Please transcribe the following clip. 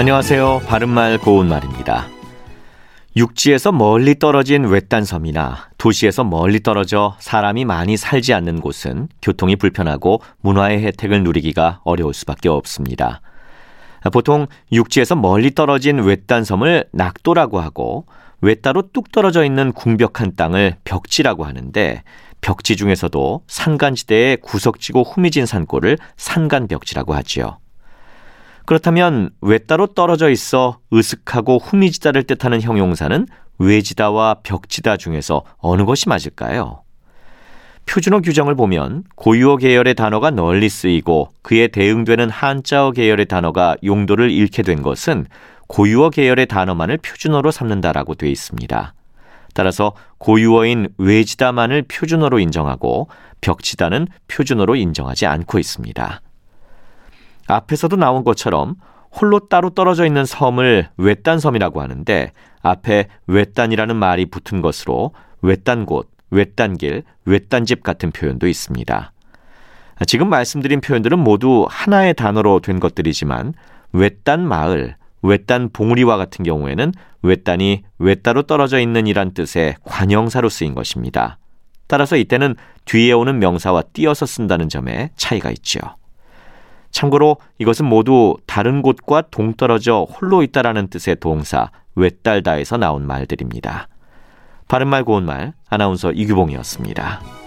안녕하세요. 바른말 고운말입니다. 육지에서 멀리 떨어진 외딴 섬이나 도시에서 멀리 떨어져 사람이 많이 살지 않는 곳은 교통이 불편하고 문화의 혜택을 누리기가 어려울 수밖에 없습니다. 보통 육지에서 멀리 떨어진 외딴 섬을 낙도라고 하고 외따로 뚝 떨어져 있는 궁벽한 땅을 벽지라고 하는데 벽지 중에서도 산간지대에 구석지고 후미진 산골을 산간벽지라고 하지요. 그렇다면 외따로 떨어져 있어 으슥하고 후미지다를 뜻하는 형용사는 외지다와 벽지다 중에서 어느 것이 맞을까요? 표준어 규정을 보면 고유어 계열의 단어가 널리 쓰이고 그에 대응되는 한자어 계열의 단어가 용도를 잃게 된 것은 고유어 계열의 단어만을 표준어로 삼는다라고 되어 있습니다. 따라서 고유어인 외지다만을 표준어로 인정하고 벽지다는 표준어로 인정하지 않고 있습니다. 앞에서도 나온 것처럼 홀로 따로 떨어져 있는 섬을 외딴 섬이라고 하는데 앞에 외딴이라는 말이 붙은 것으로 외딴 곳, 외딴 길, 외딴 집 같은 표현도 있습니다. 지금 말씀드린 표현들은 모두 하나의 단어로 된 것들이지만 외딴 마을, 외딴 봉우리와 같은 경우에는 외딴이 외따로 떨어져 있는 이란 뜻의 관형사로 쓰인 것입니다. 따라서 이때는 뒤에 오는 명사와 띄어서 쓴다는 점에 차이가 있죠. 참고로 이것은 모두 다른 곳과 동떨어져 홀로 있다라는 뜻의 동사 외딸다에서 나온 말들입니다. 바른말 고운말 아나운서 이규봉이었습니다.